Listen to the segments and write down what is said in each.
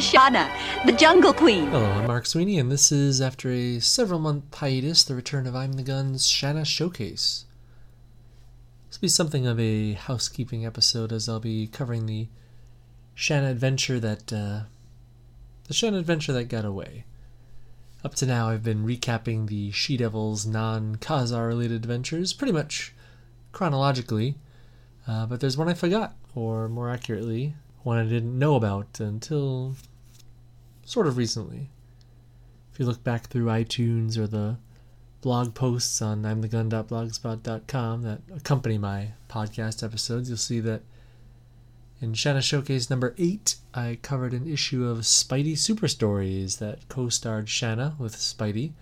Shanna, the Jungle Queen. Hello, I'm Mark Sweeney, and this is, after a several month hiatus, the return of I'm the Gun's Shanna Showcase. This will be something of a housekeeping episode as I'll be covering the Shanna adventure that, uh, the Shanna adventure that got away. Up to now, I've been recapping the She Devils non Ka-Zar related adventures pretty much chronologically, uh, but there's one I forgot, or more accurately, one I didn't know about until sort of recently. If you look back through iTunes or the blog posts on imthegun.blogspot.com that accompany my podcast episodes, you'll see that in Shanna Showcase number 8, I covered an issue of Spidey Super Stories that co starred Shanna with Spidey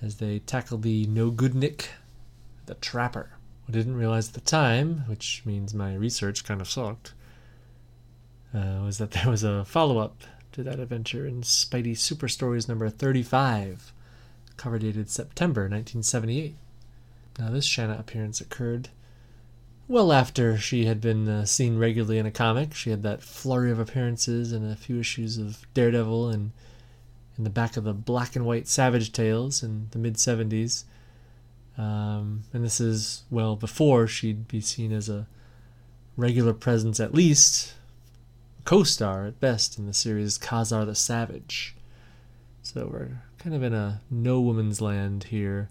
as they tackled the no good Nick, the Trapper. I didn't realize at the time, which means my research kind of sucked, uh, was that there was a follow up to that adventure in Spidey Super Stories number 35, cover dated September 1978. Now, this Shanna appearance occurred well after she had been uh, seen regularly in a comic. She had that flurry of appearances in a few issues of Daredevil and in the back of the black and white Savage Tales in the mid 70s. Um, and this is, well, before she'd be seen as a regular presence, at least co star at best, in the series Ka-Zar the Savage. So we're kind of in a no woman's land here,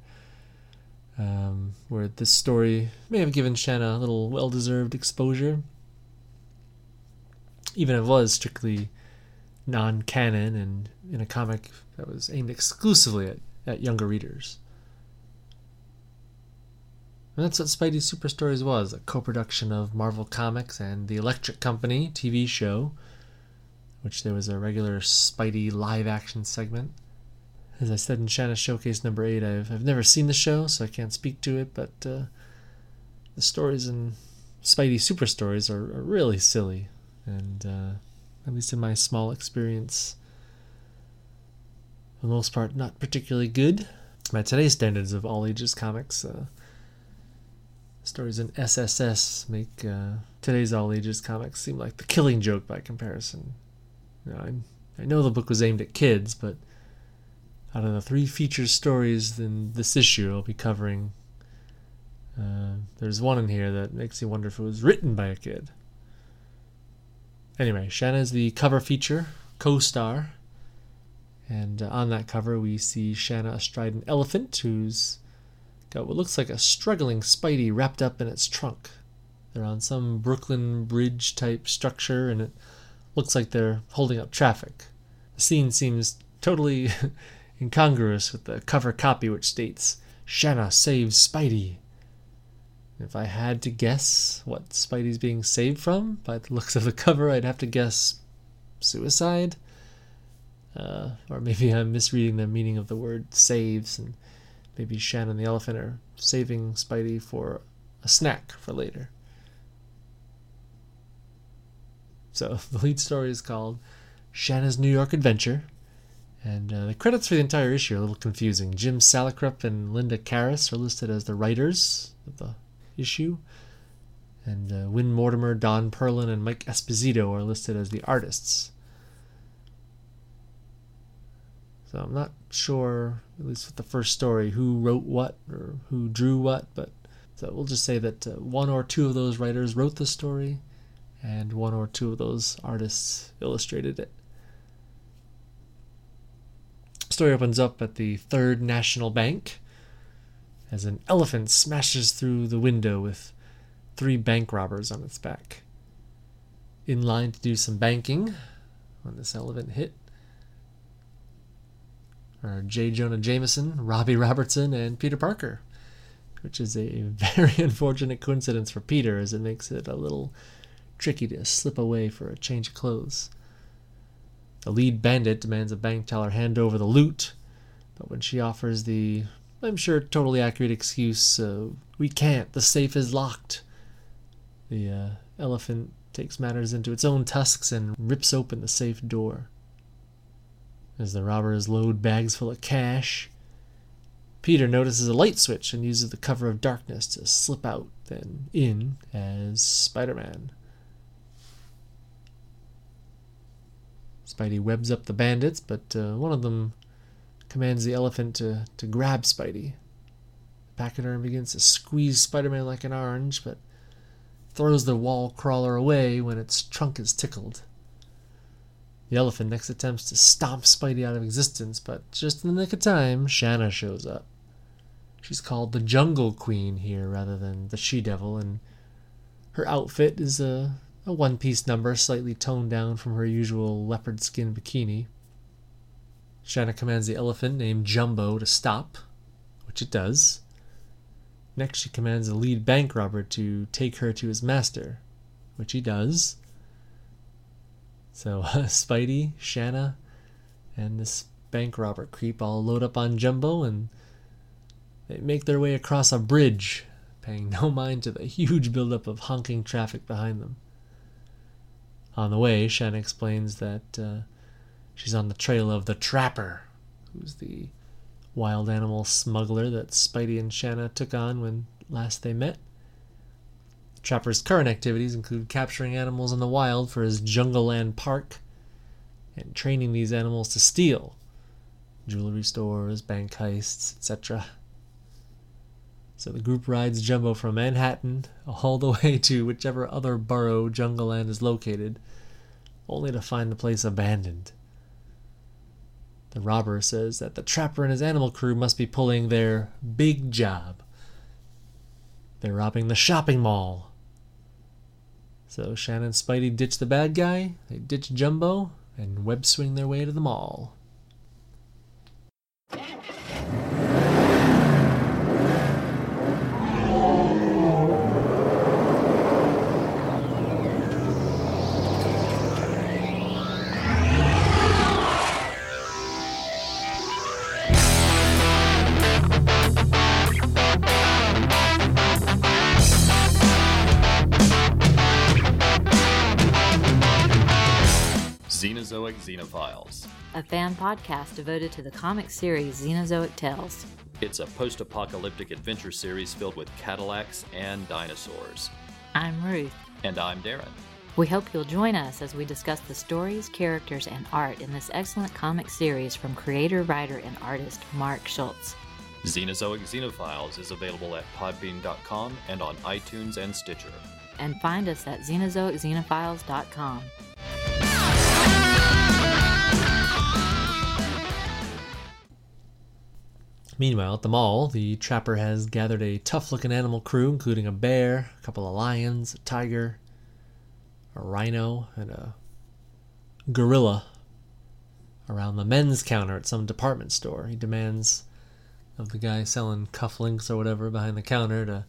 um, where this story may have given Shanna a little well deserved exposure. Even if it was strictly non canon and in a comic that was aimed exclusively at, at younger readers. And that's what Spidey Super Stories was a co production of Marvel Comics and the Electric Company TV show, which there was a regular Spidey live action segment. As I said in Shanna Showcase number 8, I've, I've never seen the show, so I can't speak to it, but uh, the stories in Spidey Super Stories are, are really silly, and uh, at least in my small experience, for the most part, not particularly good. By today's standards of all ages comics, uh, stories in SSS make uh, today's all ages comics seem like the killing joke by comparison. You know, I, I know the book was aimed at kids, but out of the three feature stories in this issue I'll be covering, uh, there's one in here that makes you wonder if it was written by a kid. Anyway, Shanna is the cover feature, co star. And uh, on that cover, we see Shanna astride an elephant who's got what looks like a struggling Spidey wrapped up in its trunk. They're on some Brooklyn Bridge type structure, and it looks like they're holding up traffic. The scene seems totally incongruous with the cover copy, which states Shanna saves Spidey. If I had to guess what Spidey's being saved from by the looks of the cover, I'd have to guess suicide. Uh, or maybe I'm misreading the meaning of the word saves, and maybe Shanna and the elephant are saving Spidey for a snack for later. So the lead story is called Shanna's New York Adventure, and uh, the credits for the entire issue are a little confusing. Jim Salicrup and Linda Karas are listed as the writers of the issue, and uh, Win Mortimer, Don Perlin, and Mike Esposito are listed as the artists. So I'm not sure, at least with the first story, who wrote what or who drew what, but so we'll just say that uh, one or two of those writers wrote the story, and one or two of those artists illustrated it. Story opens up at the Third National Bank as an elephant smashes through the window with three bank robbers on its back. In line to do some banking when this elephant hit are J. Jonah Jameson, Robbie Robertson, and Peter Parker, which is a very unfortunate coincidence for Peter as it makes it a little tricky to slip away for a change of clothes. The lead bandit demands a bank teller hand over the loot, but when she offers the, I'm sure, totally accurate excuse, uh, we can't, the safe is locked, the uh, elephant takes matters into its own tusks and rips open the safe door. As the robbers load bags full of cash, Peter notices a light switch and uses the cover of darkness to slip out, then in as Spider Man. Spidey webs up the bandits, but uh, one of them commands the elephant to, to grab Spidey. The pachyderm begins to squeeze Spider Man like an orange, but throws the wall crawler away when its trunk is tickled. The elephant next attempts to stomp Spidey out of existence, but just in the nick of time, Shanna shows up. She's called the Jungle Queen here rather than the She Devil, and her outfit is a, a one piece number, slightly toned down from her usual leopard skin bikini. Shanna commands the elephant named Jumbo to stop, which it does. Next, she commands the lead bank robber to take her to his master, which he does. So, Spidey, Shanna, and this bank robber creep all load up on Jumbo and they make their way across a bridge, paying no mind to the huge buildup of honking traffic behind them. On the way, Shanna explains that uh, she's on the trail of the Trapper, who's the wild animal smuggler that Spidey and Shanna took on when last they met. Trapper's current activities include capturing animals in the wild for his Jungleland Park and training these animals to steal jewelry stores, bank heists, etc. So the group rides Jumbo from Manhattan all the way to whichever other borough Jungleland is located, only to find the place abandoned. The robber says that the trapper and his animal crew must be pulling their big job. They're robbing the shopping mall. So Shanna and Spidey ditch the bad guy, they ditch Jumbo, and web swing their way to the mall. A fan podcast devoted to the comic series Xenozoic Tales. It's a post apocalyptic adventure series filled with Cadillacs and dinosaurs. I'm Ruth. And I'm Darren. We hope you'll join us as we discuss the stories, characters, and art in this excellent comic series from creator, writer, and artist Mark Schultz. Xenozoic Xenophiles is available at podbean.com and on iTunes and Stitcher. And find us at xenozoicxenophiles.com. Meanwhile, at the mall, the trapper has gathered a tough looking animal crew, including a bear, a couple of lions, a tiger, a rhino, and a gorilla around the men's counter at some department store. He demands of the guy selling cufflinks or whatever behind the counter to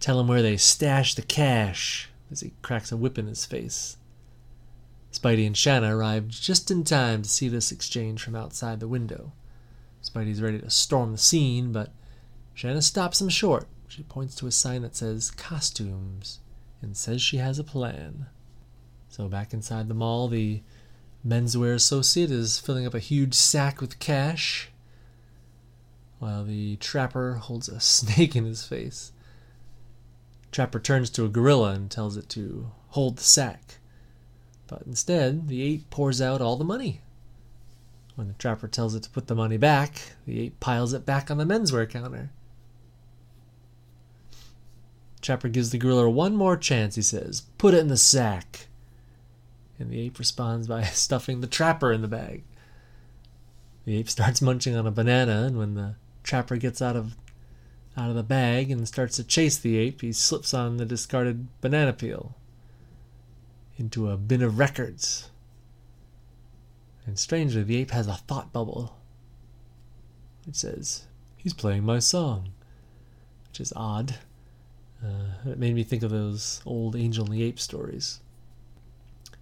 tell him where they stash the cash as he cracks a whip in his face. Spidey and Shanna arrive just in time to see this exchange from outside the window. Spidey's ready to storm the scene, but Shanna stops him short. She points to a sign that says costumes and says she has a plan. So back inside the mall, the menswear associate is filling up a huge sack with cash, while the trapper holds a snake in his face. Trapper turns to a gorilla and tells it to hold the sack. But instead, the ape pours out all the money. When the trapper tells it to put the money back, the ape piles it back on the menswear counter. Trapper gives the gorilla one more chance, he says. Put it in the sack. And the ape responds by stuffing the trapper in the bag. The ape starts munching on a banana, and when the trapper gets out of out of the bag and starts to chase the ape, he slips on the discarded banana peel into a bin of records. And strangely, the ape has a thought bubble. It says, He's playing my song, which is odd. Uh, it made me think of those old Angel and the Ape stories.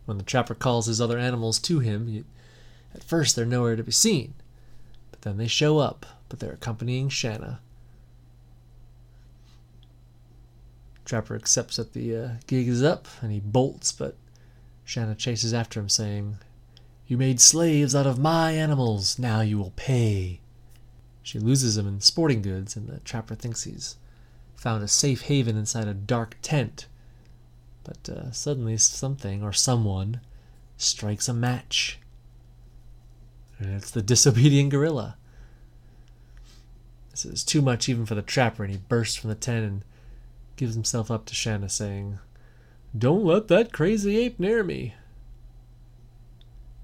When the trapper calls his other animals to him, at first they're nowhere to be seen, but then they show up, but they're accompanying Shanna. Trapper accepts that the uh, gig is up, and he bolts, but Shanna chases after him, saying, You made slaves out of my animals, now you will pay. She loses him in sporting goods, and the trapper thinks he's found a safe haven inside a dark tent. But uh, suddenly something or someone strikes a match. And it's the disobedient gorilla. This is too much even for the trapper, and he bursts from the tent and gives himself up to Shanna, saying, Don't let that crazy ape near me.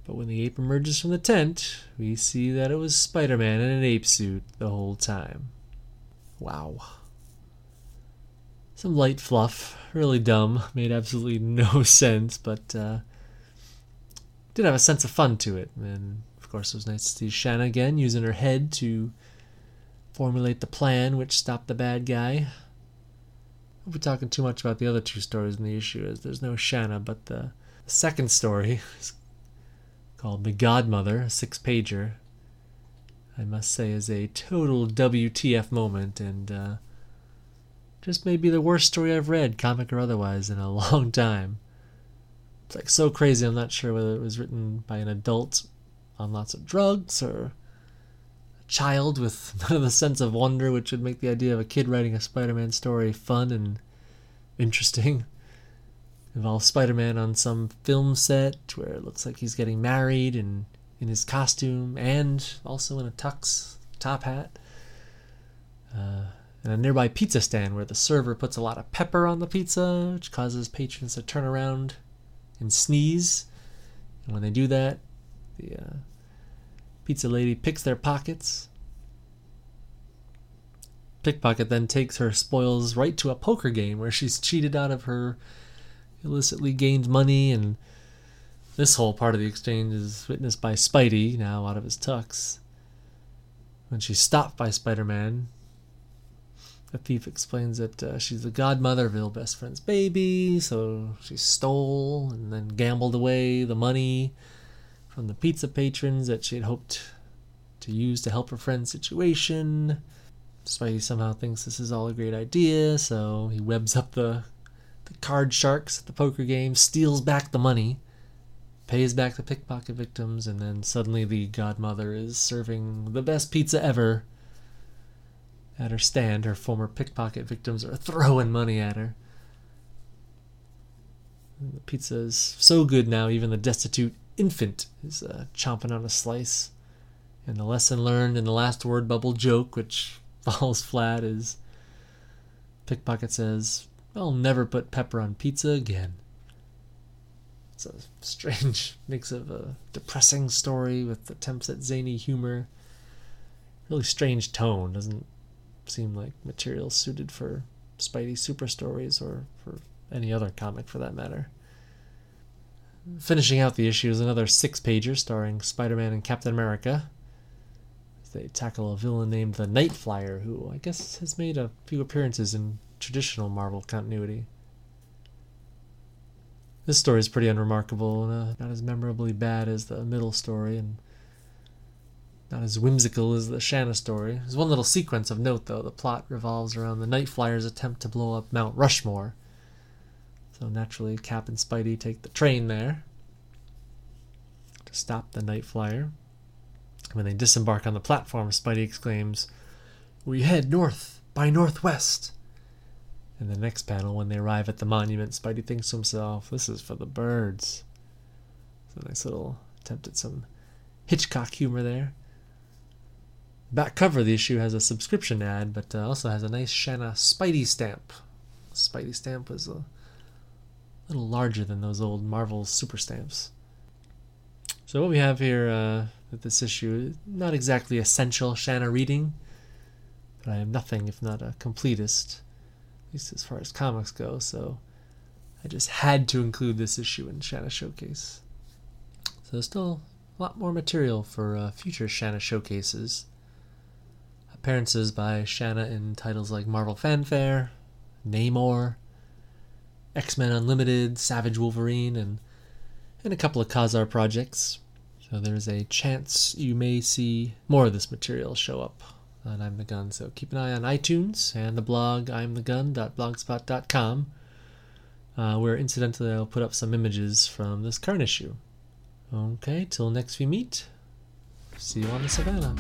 But when the ape emerges from the tent, we see that it was Spider Man in an ape suit the whole time. Wow. Some light fluff, really dumb, made absolutely no sense, but uh, did have a sense of fun to it. And of course, it was nice to see Shanna again using her head to formulate the plan which stopped the bad guy. We'll be talking too much about the other two stories in the issue, as there's no Shanna, but the second story is called The Godmother, a six pager. I must say, is a total WTF moment, and uh, just maybe the worst story I've read, comic or otherwise, in a long time. It's like so crazy, I'm not sure whether it was written by an adult on lots of drugs or a child with none of the sense of wonder which would make the idea of a kid writing a Spider Man story fun and interesting involves Spider-Man on some film set where it looks like he's getting married and in his costume and also in a tux top hat. Uh, and a nearby pizza stand where the server puts a lot of pepper on the pizza, which causes patrons to turn around and sneeze. And when they do that, the uh, pizza lady picks their pockets. Pickpocket then takes her spoils right to a poker game where she's cheated out of her illicitly gained money, and this whole part of the exchange is witnessed by Spidey, now out of his tux. When she's stopped by Spider Man, the thief explains that uh, she's the godmother of her best friend's baby, so she stole and then gambled away the money from the pizza patrons that she had hoped to use to help her friend's situation. Spidey somehow thinks this is all a great idea, so he webs up the the card sharks at the poker game, steals back the money, pays back the pickpocket victims, and then suddenly the godmother is serving the best pizza ever. At her stand, her former pickpocket victims are throwing money at her. The pizza is so good now, even the destitute infant is uh, chomping on a slice. And the lesson learned in the last word bubble joke, which falls flat, is Pickpocket says, I'll never put pepper on pizza again. It's a strange mix of a depressing story with attempts at zany humor. Really strange tone. Doesn't seem like material suited for Spidey super stories or for any other comic for that matter. Finishing out the issue is another six pager starring Spider Man and Captain America. They tackle a villain named the Night Flyer, who I guess has made a few appearances in traditional Marvel continuity. This story is pretty unremarkable, and uh, not as memorably bad as the middle story, and not as whimsical as the Shanna story. There's one little sequence of note, though. The plot revolves around the Night Flyer's attempt to blow up Mount Rushmore. So naturally, Cap and Spidey take the train there to stop the Night Flyer. When they disembark on the platform, Spidey exclaims, We head north by northwest. In the next panel, when they arrive at the monument, Spidey thinks to himself, this is for the birds. So a nice little attempt at some Hitchcock humor there. Back cover of the issue has a subscription ad, but uh, also has a nice Shanna Spidey stamp. Spidey stamp was a little larger than those old Marvel super stamps. So what we have here uh, with this issue, not exactly essential Shanna reading, but I am nothing if not a completist least as far as comics go, so I just had to include this issue in Shanna Showcase. So still a lot more material for uh, future Shanna Showcases. Appearances by Shanna in titles like Marvel Fanfare, Namor, X Men Unlimited, Savage Wolverine, and, and a couple of Ka-Zar projects. So there's a chance you may see more of this material show up on I'm the Gun. So keep an eye on iTunes and the blog imthegun.blogspot.com, uh, where incidentally I'll put up some images from this current issue. Okay, till next we meet, see you on the savannah.